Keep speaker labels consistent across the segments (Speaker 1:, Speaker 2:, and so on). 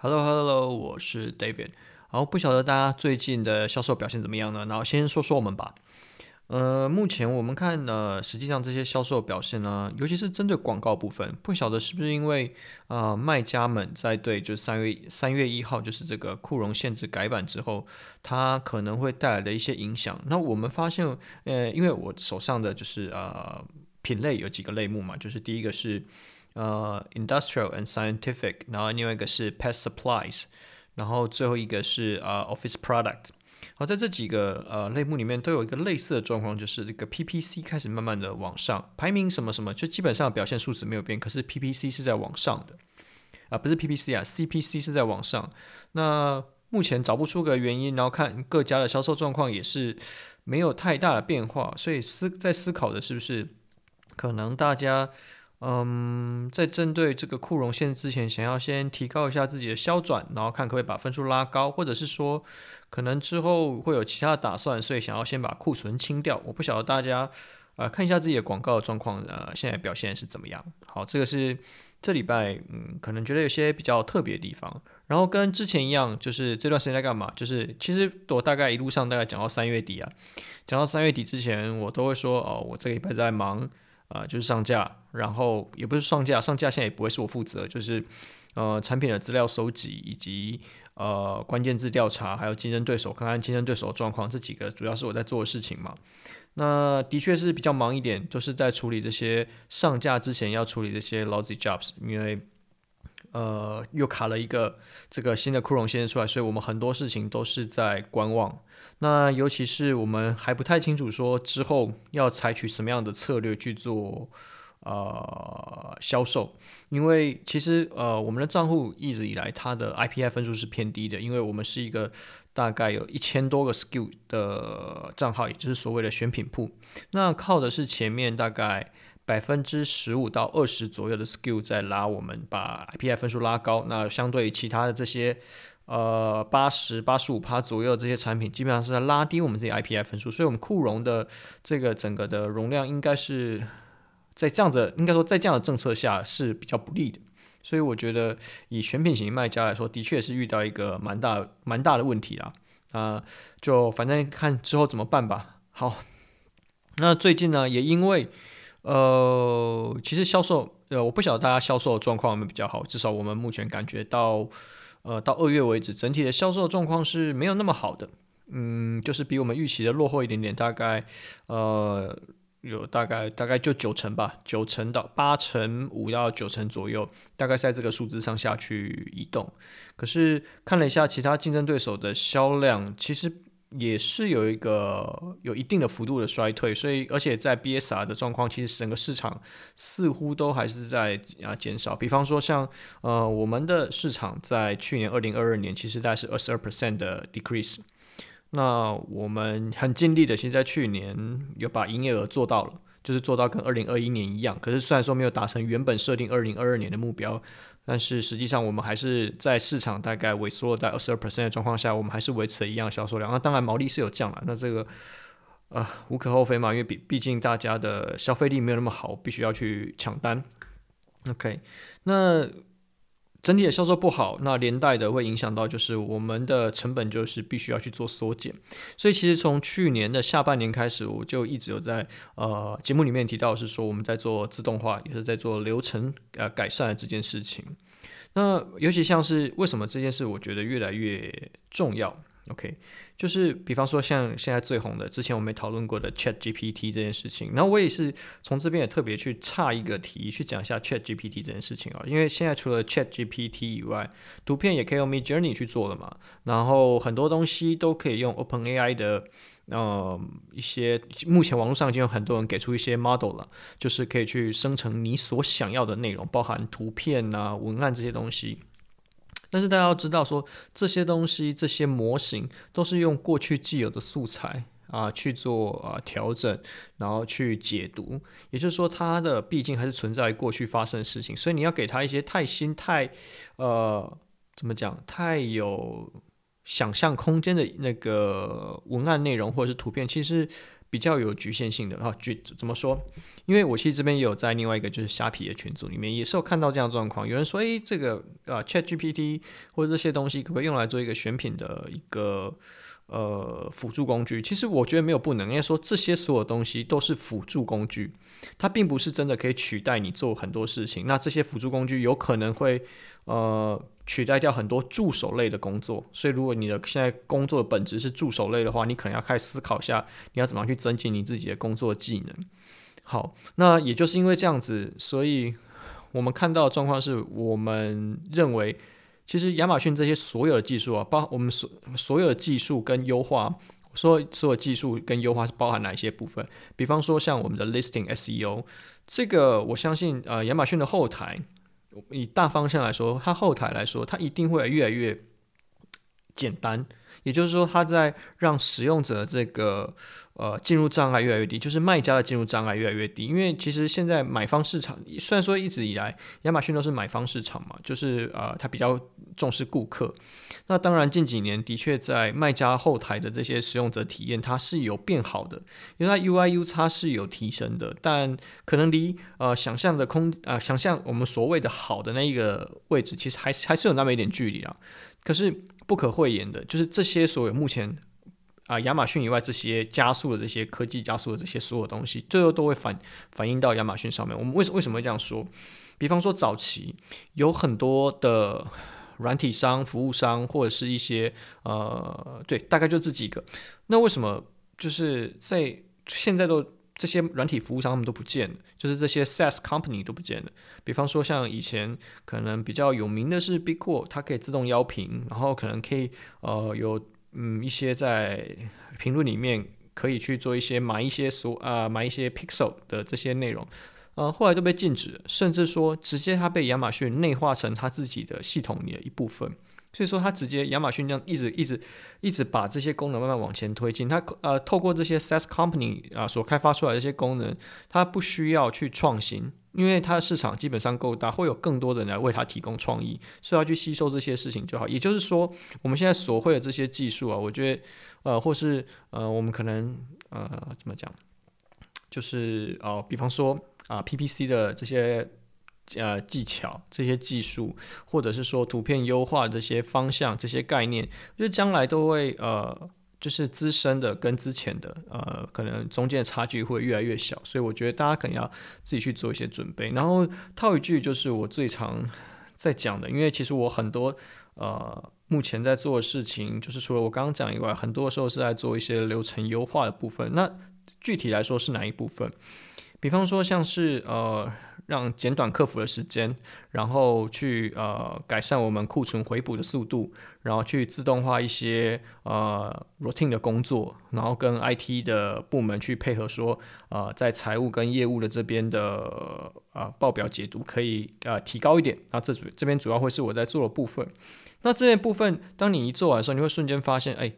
Speaker 1: Hello Hello，我是 David。然后不晓得大家最近的销售表现怎么样呢？然后先说说我们吧。呃，目前我们看呢，实际上这些销售表现呢，尤其是针对广告部分，不晓得是不是因为啊、呃，卖家们在对就三月三月一号就是这个库容限制改版之后，它可能会带来的一些影响。那我们发现，呃，因为我手上的就是呃品类有几个类目嘛，就是第一个是。呃、，industrial and scientific，然后另外一个是 pet supplies，然后最后一个是呃、office product。好，在这几个呃类目里面都有一个类似的状况，就是这个 PPC 开始慢慢的往上排名，什么什么，就基本上表现数值没有变，可是 PPC 是在往上的啊，不是 PPC 啊，CPC 是在往上。那目前找不出个原因，然后看各家的销售状况也是没有太大的变化，所以思在思考的是不是可能大家。嗯，在针对这个库容线之前，想要先提高一下自己的销转，然后看可不可以把分数拉高，或者是说可能之后会有其他的打算，所以想要先把库存清掉。我不晓得大家呃看一下自己的广告状况，呃，现在表现是怎么样？好，这个是这礼拜嗯，可能觉得有些比较特别的地方。然后跟之前一样，就是这段时间在干嘛？就是其实我大概一路上大概讲到三月底啊，讲到三月底之前，我都会说哦，我这个礼拜在忙。啊、就是上架，然后也不是上架，上架现在也不会是我负责，就是呃产品的资料收集以及呃关键字调查，还有竞争对手，看看竞争对手的状况，这几个主要是我在做的事情嘛。那的确是比较忙一点，就是在处理这些上架之前要处理这些 lousy jobs，因为呃又卡了一个这个新的库容限制出来，所以我们很多事情都是在观望。那尤其是我们还不太清楚说之后要采取什么样的策略去做呃销售，因为其实呃我们的账户一直以来它的 IPI 分数是偏低的，因为我们是一个大概有一千多个 SKU 的账号，也就是所谓的选品铺，那靠的是前面大概百分之十五到二十左右的 SKU 在拉我们把 IPI 分数拉高，那相对于其他的这些。呃，八十八十五趴左右这些产品，基本上是在拉低我们自己 IPI 分数，所以我们库容的这个整个的容量，应该是在这样子，应该说在这样的政策下是比较不利的。所以我觉得以选品型卖家来说，的确是遇到一个蛮大蛮大的问题啊。啊、就反正看之后怎么办吧。好，那最近呢，也因为呃，其实销售呃，我不晓得大家销售的状况有没有比较好，至少我们目前感觉到。呃，到二月为止，整体的销售状况是没有那么好的，嗯，就是比我们预期的落后一点点，大概呃有大概大概就九成吧，九成到八成五到九成左右，大概在这个数字上下去移动。可是看了一下其他竞争对手的销量，其实。也是有一个有一定的幅度的衰退，所以而且在 BSR 的状况，其实整个市场似乎都还是在啊减少。比方说像呃我们的市场在去年二零二二年其实大概是二十二 percent 的 decrease，那我们很尽力的，其实在去年有把营业额做到了，就是做到跟二零二一年一样。可是虽然说没有达成原本设定二零二二年的目标。但是实际上，我们还是在市场大概萎缩了在二十二 percent 的状况下，我们还是维持了一样销售量。那当然毛利是有降了，那这个呃无可厚非嘛，因为毕毕竟大家的消费力没有那么好，必须要去抢单。OK，那。整体的销售不好，那连带的会影响到，就是我们的成本就是必须要去做缩减。所以其实从去年的下半年开始，我就一直有在呃节目里面提到，是说我们在做自动化，也是在做流程呃改善的这件事情。那尤其像是为什么这件事，我觉得越来越重要。OK，就是比方说像现在最红的，之前我们讨论过的 Chat GPT 这件事情，然后我也是从这边也特别去差一个题去讲一下 Chat GPT 这件事情啊，因为现在除了 Chat GPT 以外，图片也可以用 Midjourney 去做了嘛，然后很多东西都可以用 OpenAI 的，呃，一些目前网络上已经有很多人给出一些 model 了，就是可以去生成你所想要的内容，包含图片啊、文案这些东西。但是大家要知道说，这些东西、这些模型都是用过去既有的素材啊去做啊调整，然后去解读。也就是说，它的毕竟还是存在于过去发生的事情，所以你要给它一些太新、太呃怎么讲、太有想象空间的那个文案内容或者是图片，其实比较有局限性的哈。局怎么说？因为我其实这边也有在另外一个就是虾皮的群组里面，也是有看到这样状况。有人说，诶，这个啊 ChatGPT 或者这些东西可不可以用来做一个选品的一个？呃，辅助工具，其实我觉得没有不能，应该说这些所有东西都是辅助工具，它并不是真的可以取代你做很多事情。那这些辅助工具有可能会呃取代掉很多助手类的工作，所以如果你的现在工作的本质是助手类的话，你可能要开始思考一下，你要怎么样去增进你自己的工作技能。好，那也就是因为这样子，所以我们看到的状况是我们认为。其实亚马逊这些所有的技术啊，包我们所所有的技术跟优化，说所有技术跟优化是包含哪一些部分？比方说像我们的 listing SEO，这个我相信呃亚马逊的后台，以大方向来说，它后台来说，它一定会越来越简单。也就是说，它在让使用者这个呃进入障碍越来越低，就是卖家的进入障碍越来越低。因为其实现在买方市场虽然说一直以来亚马逊都是买方市场嘛，就是呃它比较重视顾客。那当然近几年的确在卖家后台的这些使用者体验它是有变好的，因为它 UI UX 是有提升的，但可能离呃想象的空啊、想象我们所谓的好的那一个位置，其实还还是有那么一点距离啊。可是。不可讳言的，就是这些所有目前啊亚马逊以外这些加速的这些科技加速的这些所有东西，最后都会反反映到亚马逊上面。我们为什为什么会这样说？比方说早期有很多的软体商、服务商或者是一些呃对，大概就这几个。那为什么就是在现在都？这些软体服务商他们都不见了，就是这些 SaaS company 都不见了。比方说，像以前可能比较有名的是 BigQuote，它可以自动邀评，然后可能可以呃有嗯一些在评论里面可以去做一些买一些所啊、呃、买一些 Pixel 的这些内容，呃后来都被禁止，甚至说直接它被亚马逊内化成它自己的系统里的一部分。所以说，它直接亚马逊这样一直一直一直把这些功能慢慢往前推进。它呃，透过这些 SaaS company 啊、所开发出来的这些功能，它不需要去创新，因为它的市场基本上够大，会有更多的人来为它提供创意，所以要去吸收这些事情就好。也就是说，我们现在所会的这些技术啊，我觉得呃，或是呃，我们可能呃，怎么讲，就是哦、呃，比方说啊、，PPC 的这些。呃，技巧这些技术，或者是说图片优化这些方向、这些概念，就是将来都会呃，就是资深的跟之前的呃，可能中间的差距会越来越小，所以我觉得大家可能要自己去做一些准备。然后套一句，就是我最常在讲的，因为其实我很多呃，目前在做的事情，就是除了我刚刚讲以外，很多时候是在做一些流程优化的部分。那具体来说是哪一部分？比方说像是呃。让简短客服的时间，然后去呃改善我们库存回补的速度，然后去自动化一些呃 routine 的工作，然后跟 IT 的部门去配合说，呃在财务跟业务的这边的呃报表解读可以呃提高一点。那这这边主要会是我在做的部分。那这些部分，当你一做完的时候，你会瞬间发现，哎，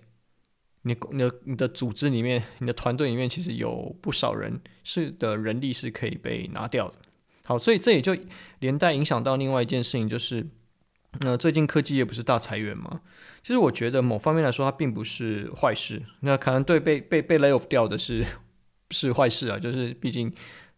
Speaker 1: 你你的你的组织里面，你的团队里面其实有不少人是的人力是可以被拿掉的。好，所以这也就连带影响到另外一件事情，就是，那、最近科技业不是大裁员吗？其实我觉得某方面来说，它并不是坏事。那可能对被被被 lay off 掉的是是坏事啊，就是毕竟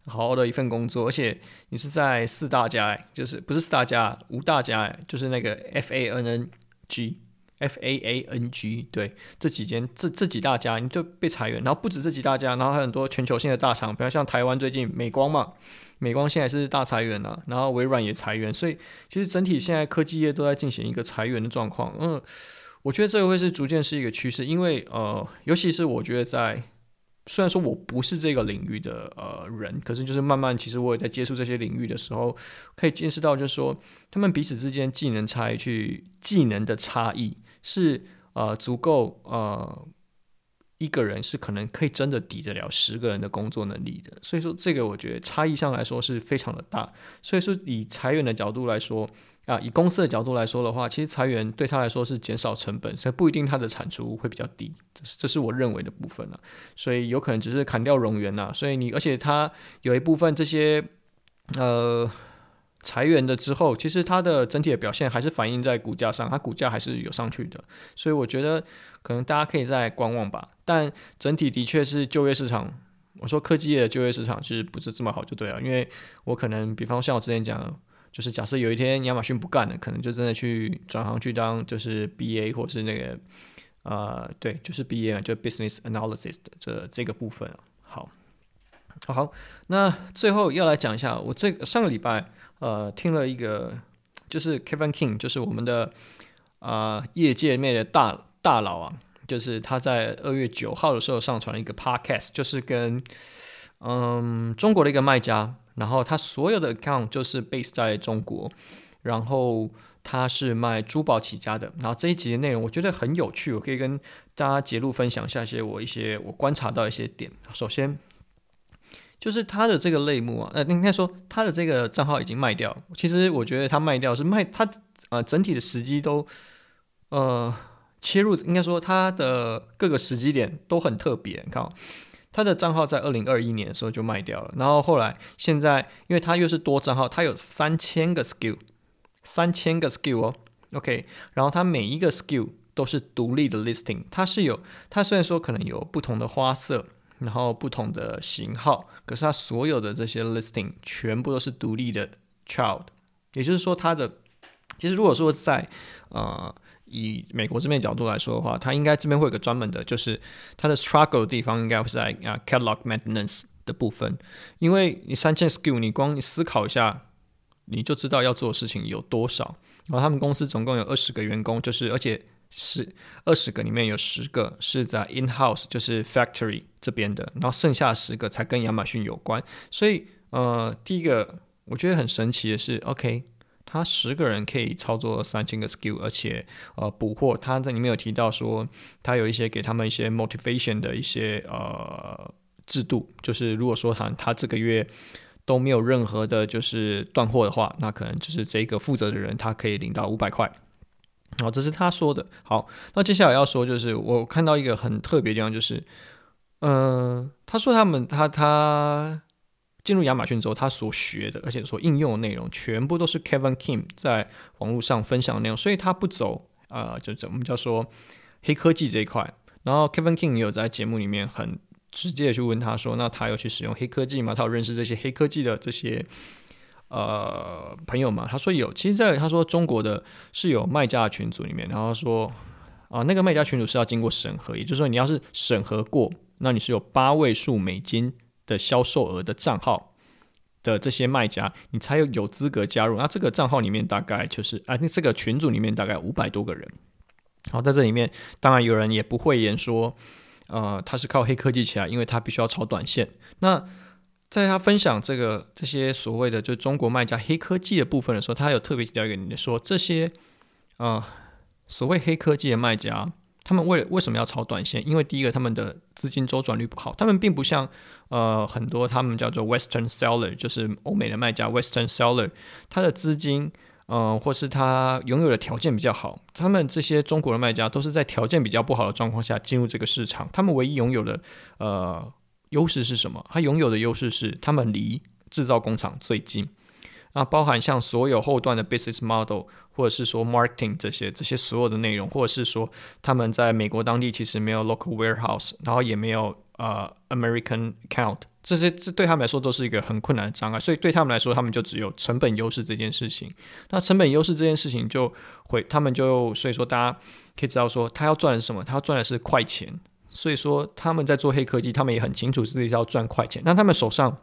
Speaker 1: 好好的一份工作，而且你是在四大家，就是不是四大家，五大家，就是那个 F A N N G。F A A N G，对，这几间这这几大家你就被裁员，然后不止这几大家，然后还有很多全球性的大厂，比如像台湾最近美光嘛，美光现在是大裁员啊，然后微软也裁员，所以其实整体现在科技业都在进行一个裁员的状况。嗯，我觉得这个会是逐渐是一个趋势，因为呃，尤其是我觉得在虽然说我不是这个领域的呃人，可是就是慢慢其实我也在接触这些领域的时候，可以见识到就是说他们彼此之间技能差异去技能的差异。是呃足够呃一个人是可能可以真的抵得了十个人的工作能力的，所以说这个我觉得差异上来说是非常的大。所以说以裁员的角度来说啊，以公司的角度来说的话，其实裁员对他来说是减少成本，所以不一定他的产出会比较低，这是这是我认为的部分了。所以有可能只是砍掉冗员呐，所以你而且他有一部分这些呃。裁员的之后，其实它的整体的表现还是反映在股价上，它股价还是有上去的，所以我觉得可能大家可以再观望吧。但整体的确是就业市场，我说科技业的就业市场其实不是这么好就对了，因为我可能比方像我之前讲，就是假设有一天亚马逊不干了，可能就真的去转行去当就是 BA 或是那个呃对，就是 BA 就 Business Analysis 的这这个部分。好，好，好，那最后要来讲一下，我这上个礼拜。呃，听了一个，就是 Kevin King，就是我们的啊、呃、业界里面的大大佬啊，就是他在二月九号的时候上传了一个 podcast，就是跟嗯中国的一个卖家，然后他所有的 account 就是 base 在中国，然后他是卖珠宝起家的，然后这一集的内容我觉得很有趣，我可以跟大家节录分享一下一些我一些我观察到一些点，首先。就是他的这个类目啊，呃，应该说他的这个账号已经卖掉。其实我觉得他卖掉是卖他呃整体的时机都呃切入，应该说他的各个时机点都很特别。你看，哦他的账号在二零二一年的时候就卖掉了，然后后来现在因为他又是多账号，他有三千个 skill，三千个 skill 哦，OK，然后他每一个 skill 都是独立的 listing，它是有，它虽然说可能有不同的花色。然后不同的型号，可是它所有的这些 listing 全部都是独立的 child，也就是说它的其实如果说在呃以美国这边角度来说的话，它应该这边会有个专门的，就是它的 struggle 的地方应该会是在啊 catalog maintenance 的部分，因为你三千 skill，你光你思考一下，你就知道要做的事情有多少。然后他们公司总共有二十个员工，就是而且。是二十个里面有十个是在 in house，就是 factory 这边的，然后剩下十个才跟亚马逊有关。所以，呃，第一个我觉得很神奇的是，OK，他十个人可以操作三千个 skill，而且呃补货。他在里面有提到说，他有一些给他们一些 motivation 的一些呃制度，就是如果说他他这个月都没有任何的就是断货的话，那可能就是这个负责的人他可以领到五百块。好，这是他说的。好，那接下来要说就是，我看到一个很特别的地方，就是，呃，他说他们他他进入亚马逊之后，他所学的，而且所应用的内容，全部都是 Kevin Kim 在网络上分享的内容，所以他不走啊、呃，就怎么叫说黑科技这一块。然后 Kevin King 也有在节目里面很直接的去问他说，那他有去使用黑科技吗？他有认识这些黑科技的这些。呃，朋友嘛，他说有，其实，在他说中国的是有卖家群组里面，然后说啊，那个卖家群组是要经过审核，也就是说，你要是审核过，那你是有八位数美金的销售额的账号的这些卖家，你才有有资格加入。那这个账号里面大概就是啊，那这个群组里面大概五百多个人。好，在这里面，当然有人也不会言说，呃，他是靠黑科技起来，因为他必须要炒短线。那在他分享这个这些所谓的就中国卖家黑科技的部分的时候，他有特别提到一个，你说这些啊、呃、所谓黑科技的卖家，他们为为什么要炒短线？因为第一个，他们的资金周转率不好，他们并不像呃很多他们叫做 Western seller，就是欧美的卖家 Western seller，他的资金嗯、或是他拥有的条件比较好，他们这些中国的卖家都是在条件比较不好的状况下进入这个市场，他们唯一拥有的呃。优势是什么？它拥有的优势是，他们离制造工厂最近。啊，包含像所有后端的 business model，或者是说 marketing 这些这些所有的内容，或者是说他们在美国当地其实没有 local warehouse，然后也没有呃 American account，这些这对他们来说都是一个很困难的障碍。所以对他们来说，他们就只有成本优势这件事情。那成本优势这件事情就会，他们就所以说大家可以知道说，他要赚的是什么？他要赚的是快钱。所以说他们在做黑科技，他们也很清楚自己是要赚快钱。那他们手上，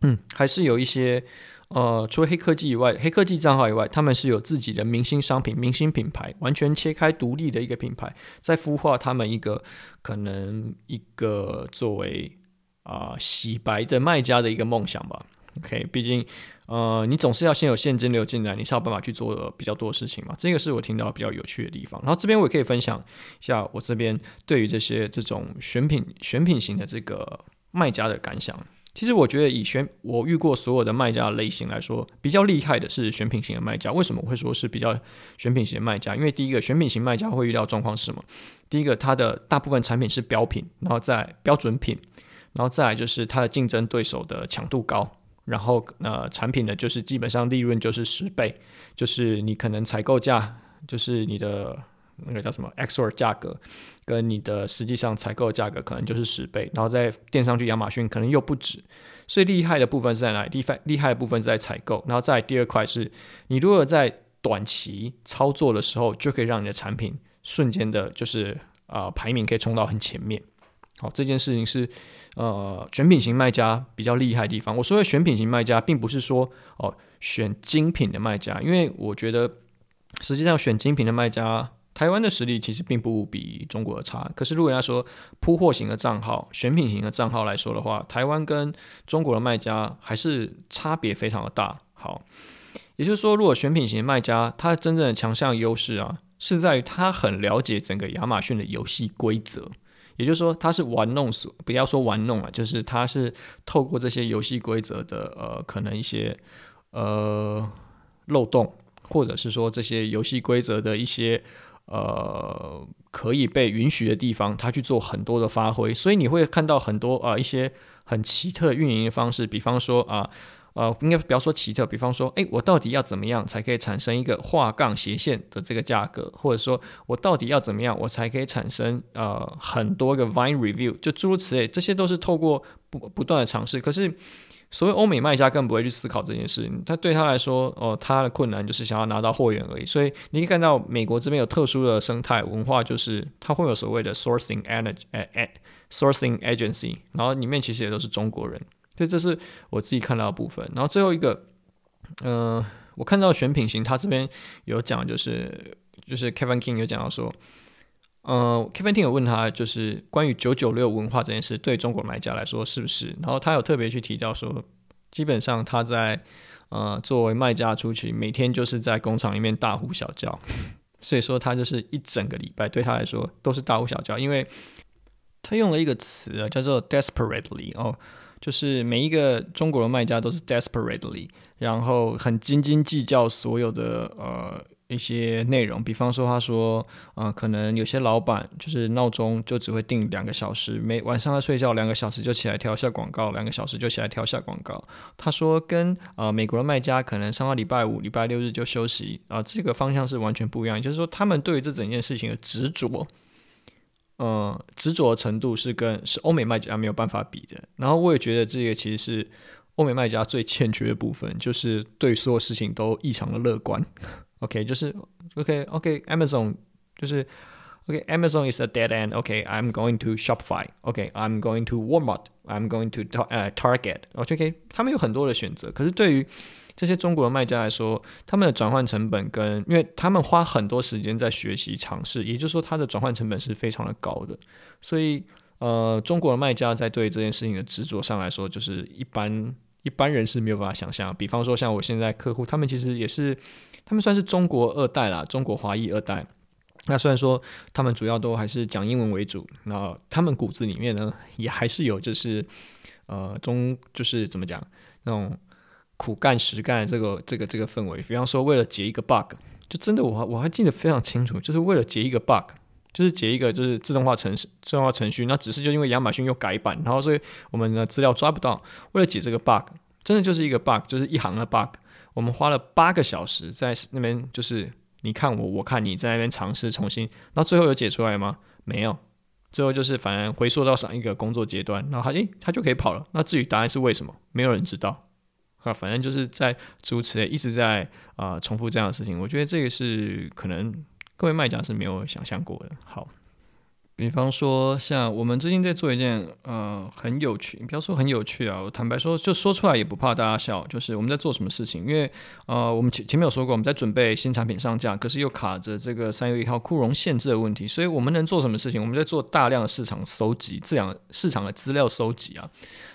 Speaker 1: 嗯，还是有一些，呃，除了黑科技以外，黑科技账号以外，他们是有自己的明星商品、明星品牌，完全切开独立的一个品牌，在孵化他们一个可能一个作为啊、洗白的卖家的一个梦想吧。OK，毕竟，呃，你总是要先有现金流进来，你才有办法去做比较多的事情嘛。这个是我听到比较有趣的地方。然后这边我也可以分享一下我这边对于这些这种选品选品型的这个卖家的感想。其实我觉得以选我遇过所有的卖家类型来说，比较厉害的是选品型的卖家。为什么我会说是比较选品型的卖家？因为第一个，选品型卖家会遇到状况是什么？第一个，它的大部分产品是标品，然后再标准品，然后再来就是它的竞争对手的强度高。然后呃产品呢就是基本上利润就是十倍，就是你可能采购价就是你的那个叫什么 xor 价格，跟你的实际上采购价格可能就是十倍，然后再垫上去亚马逊可能又不止，所以厉害的部分是在哪里？厉害厉害的部分是在采购，然后再第二块是你如果在短期操作的时候，就可以让你的产品瞬间的就是啊、呃、排名可以冲到很前面。好，这件事情是呃选品型卖家比较厉害的地方。我说的选品型卖家，并不是说哦选精品的卖家，因为我觉得实际上选精品的卖家，台湾的实力其实并不比中国的差。可是如果要说铺货型的账号、选品型的账号来说的话，台湾跟中国的卖家还是差别非常的大。好，也就是说，如果选品型卖家他真正的强项优势啊，是在于他很了解整个亚马逊的游戏规则。也就是说，他是玩弄，不要说玩弄啊，就是他是透过这些游戏规则的呃，可能一些呃漏洞，或者是说这些游戏规则的一些呃可以被允许的地方，他去做很多的发挥，所以你会看到很多啊、一些很奇特运营的方式，比方说啊。呃，应该不要说奇特，比方说，诶，我到底要怎么样才可以产生一个画杠斜线的这个价格，或者说我到底要怎么样，我才可以产生呃很多个 Vine Review，就诸如此类，这些都是透过不不断的尝试。可是，所谓欧美卖家更不会去思考这件事，他对他来说，哦、他的困难就是想要拿到货源而已。所以你可以看到美国这边有特殊的生态文化，就是它会有所谓的 Sourcing Energy，呃，Sourcing Agency，然后里面其实也都是中国人。所以这是我自己看到的部分，然后最后一个，呃，我看到选品型，他这边有讲，就是就是 Kevin King 有讲到说，呃，Kevin King 有问他，就是关于九九六文化这件事，对中国买家来说是不是？然后他有特别去提到说，基本上他在呃作为卖家出去，每天就是在工厂里面大呼小叫，所以说他就是一整个礼拜对他来说都是大呼小叫，因为他用了一个词啊，叫做 desperately 哦。就是每一个中国的卖家都是 desperately，然后很斤斤计较所有的呃一些内容。比方说，他说，啊、可能有些老板就是闹钟就只会定两个小时，每晚上他睡觉两个小时就起来调下广告，两个小时就起来调下广告。他说跟啊、呃、美国的卖家可能上到礼拜五、礼拜六日就休息啊、这个方向是完全不一样。就是说，他们对于这整件事情的执着。嗯，执着的程度是跟是欧美卖家没有办法比的。然后我也觉得这个其实是欧美卖家最欠缺的部分，就是对所有事情都异常的乐观。OK，就是 OK，OK，Amazon、就是 OK，Amazon、is a dead end。OK，I'm、going to Shopify。OK，I'm、going to Walmart。I'm going to 呃 Target。OK，他们有很多的选择，可是对于这些中国的卖家来说，他们的转换成本跟，因为他们花很多时间在学习尝试，也就是说，它的转换成本是非常的高的。所以，呃，中国的卖家在对这件事情的执着上来说，就是一般一般人是没有办法想象。比方说，像我现在客户，他们其实也是，他们算是中国二代啦，中国华裔二代。那虽然说他们主要都还是讲英文为主，那他们骨子里面呢，也还是有就是，呃，中就是怎么讲那种。苦干实干这个这个这个氛围，比方说为了解一个 bug，就真的我我还记得非常清楚，就是为了解一个 bug，就是解一个就是自动化程式自动化程序，那只是就因为亚马逊又改版，然后所以我们的资料抓不到，为了解这个 bug，真的就是一个 bug，就是一行的 bug，我们花了八个小时在那边，就是你看我我看你在那边尝试重新，那最后有解出来吗？没有，最后就是反而回溯到上一个工作阶段，然后他诶他就可以跑了，那至于答案是为什么，没有人知道。啊，反正就是在主持一直在啊、重复这样的事情，我觉得这个是可能各位卖家是没有想象过的。好。比方说，像我们最近在做一件呃很有趣，你不要说很有趣啊，我坦白说，就说出来也不怕大家笑。就是我们在做什么事情，因为呃我们前前面有说过，我们在准备新产品上架，可是又卡着这个三月一号库容限制的问题，所以我们能做什么事情？我们在做大量的市场搜集，这样市场的资料搜集啊。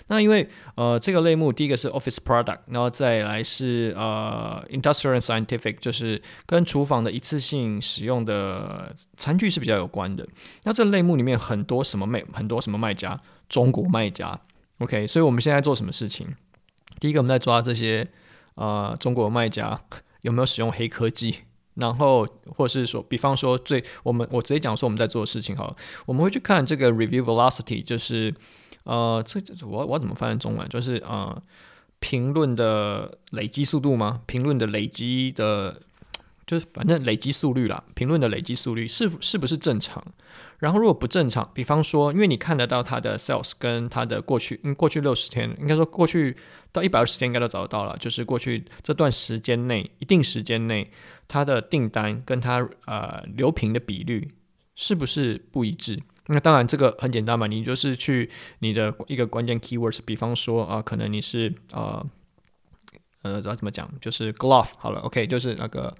Speaker 1: 那因为呃这个类目，第一个是 Office Product，然后再来是呃 Industrial Scientific，就是跟厨房的一次性使用的餐具是比较有关的。那这类目里面很多什么卖，很多什么卖家，中国卖家。OK，所以我们现在做什么事情？第一个我们在抓这些呃中国卖家有没有使用黑科技，然后或者是说，比方说最我们我直接讲说我们在做的事情好了，我们会去看这个 Review Velocity，就是。呃，这我我怎么翻译中文？就是呃，评论的累积速度吗？评论的累积的，就是反正累积速率啦。评论的累积速率是是不是正常？然后如果不正常，比方说，因为你看得到他的 sales 跟他的过去，嗯，过去六十天，应该说过去到一百二十天应该都找得到了。就是过去这段时间内，一定时间内，他的订单跟他呃留评的比率是不是不一致？那当然，这个很简单嘛，你就是去你的一个关键 keywords，比方说啊、可能你是呃呃，怎么讲，就是 glove 好了，OK，就是那个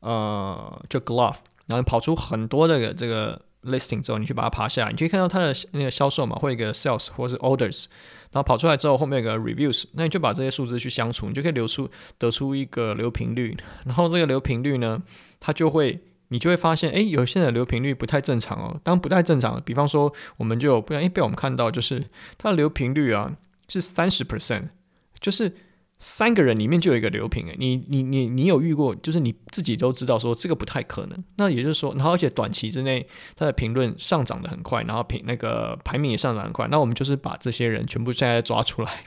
Speaker 1: 呃，就 glove，然后跑出很多的这个 listing 之后，你去把它爬下来，你可以看到它的那个销售嘛，或一个 sales 或是 orders，然后跑出来之后，后面有个 reviews，那你就把这些数字去相除，你就可以留出得出一个流频率，然后这个流频率呢，它就会。你就会发现，哎，有些人的留评率不太正常哦。当不太正常，比方说，我们就不然，哎，被我们看到，就是它的留评率啊是三十 percent，就是三个人里面就有一个留评。哎，你你你你有遇过？就是你自己都知道说这个不太可能。那也就是说，然后而且短期之内他的评论上涨得很快，然后评那个排名也上涨很快。那我们就是把这些人全部现在抓出来，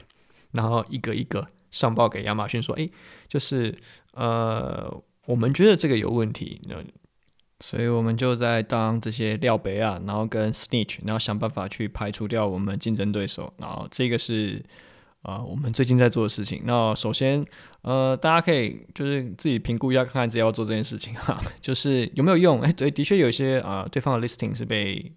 Speaker 1: 然后一个一个上报给亚马逊说，哎，就是呃，我们觉得这个有问题。所以我们就在当这些料杯啊，然后跟 snitch，然后想办法去排除掉我们竞争对手。然后这个是啊、呃，我们最近在做的事情。那首先，呃，大家可以就是自己评估一下，看看自己要做这件事情哈，就是有没有用？哎，对，的确有一些啊、对方的 listing 是被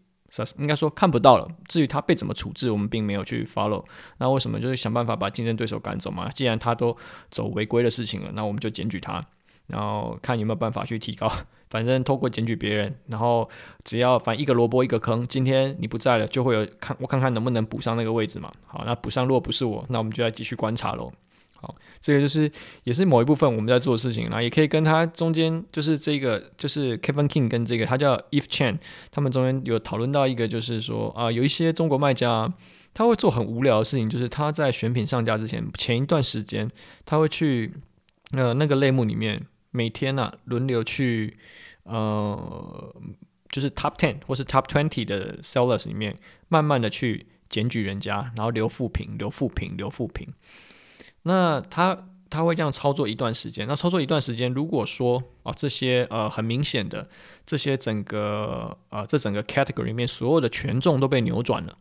Speaker 1: 应该说看不到了。至于他被怎么处置，我们并没有去 follow。那为什么？就是想办法把竞争对手赶走嘛。既然他都走违规的事情了，那我们就检举他，然后看有没有办法去提高。反正透过检举别人，然后只要反正一个萝卜一个坑，今天你不在了，就会有看我看看能不能补上那个位置嘛。好，那补上如果不是我，那我们就要继续观察喽。好，这个就是也是某一部分我们在做的事情，然后也可以跟他中间就是这个就是 Kevin King 跟这个他叫 Eve Chen，他们中间有讨论到一个就是说啊、有一些中国卖家他会做很无聊的事情，就是他在选品上架之前前一段时间他会去呃那个类目里面。每天呢、啊，轮流去，呃，就是 top ten 或是 top twenty 的 sellers 里面，慢慢的去检举人家，然后留负评，留负评，留负评。那他他会这样操作一段时间。那操作一段时间，如果说啊、这些呃很明显的这些整个呃这整个 category 里面所有的权重都被扭转了。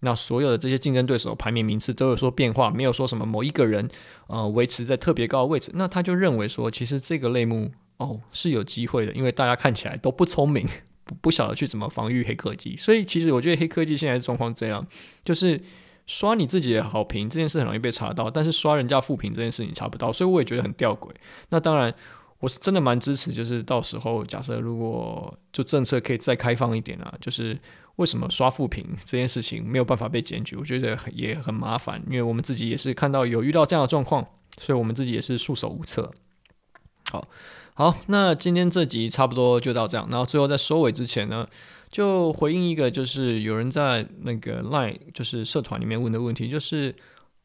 Speaker 1: 那所有的这些竞争对手排名名次都有说变化，没有说什么某一个人呃维持在特别高的位置，那他就认为说，其实这个类目哦是有机会的，因为大家看起来都不聪明，不不晓得去怎么防御黑科技，所以其实我觉得黑科技现在状况这样，就是刷你自己的好评这件事很容易被查到，但是刷人家负评这件事你查不到，所以我也觉得很吊诡。那当然，我是真的蛮支持，就是到时候假设如果就政策可以再开放一点啊，就是。为什么刷负评这件事情没有办法被检举？我觉得也很麻烦，因为我们自己也是看到有遇到这样的状况，所以我们自己也是束手无策。好，好，那今天这集差不多就到这样。然后最后在收尾之前呢，就回应一个，就是有人在那个 Line 就是社团里面问的问题，就是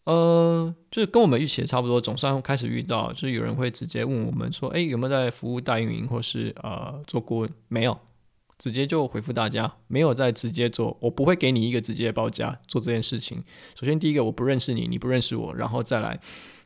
Speaker 1: 呃，就是跟我们预期的差不多，总算开始遇到，就是有人会直接问我们说，哎，有没有在服务代运营或是呃做顾问？没有。直接就回复大家，没有再直接做，我不会给你一个直接的报价做这件事情。首先，第一个我不认识你，你不认识我，然后再来，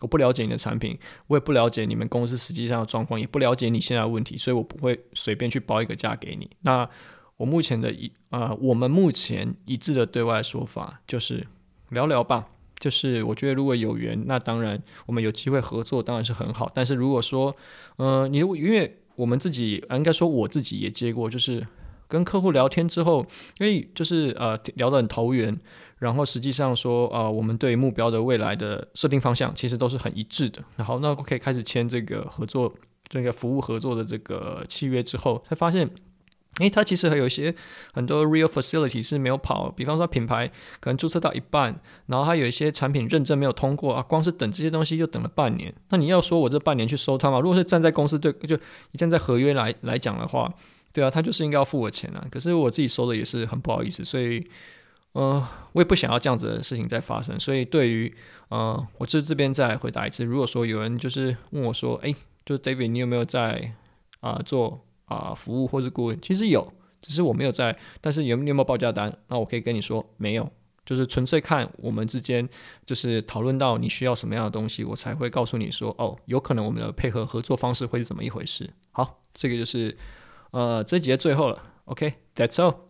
Speaker 1: 我不了解你的产品，我也不了解你们公司实际上的状况，也不了解你现在的问题，所以我不会随便去报一个价给你。那我目前的一啊、我们目前一致的对外说法就是聊聊吧。就是我觉得如果有缘，那当然我们有机会合作，当然是很好。但是如果说，呃，你因为我们自己应该说我自己也接过，就是。跟客户聊天之后，因为就是呃聊得很投缘，然后实际上说呃我们对目标的未来的设定方向其实都是很一致的，然后那可以开始签这个合作这个服务合作的这个契约之后，才发现，诶，他其实还有一些很多 real facility 是没有跑，比方说品牌可能注册到一半，然后他有一些产品认证没有通过啊，光是等这些东西就等了半年。那你要说我这半年去收他吗？如果是站在公司对，就站在合约来来讲的话。对啊，他就是应该要付我钱啊。可是我自己收的也是很不好意思，所以，呃，我也不想要这样子的事情再发生。所以，对于，呃，我这这边再回答一次，如果说有人就是问我说，哎，就 David，你有没有在啊、做啊、服务或者顾问？其实有，只是我没有在。但是有有没有报价单？那我可以跟你说没有。就是纯粹看我们之间就是讨论到你需要什么样的东西，我才会告诉你说，哦，有可能我们的配合合作方式会是怎么一回事。好，这个就是呃这节最后了。OK，That's all。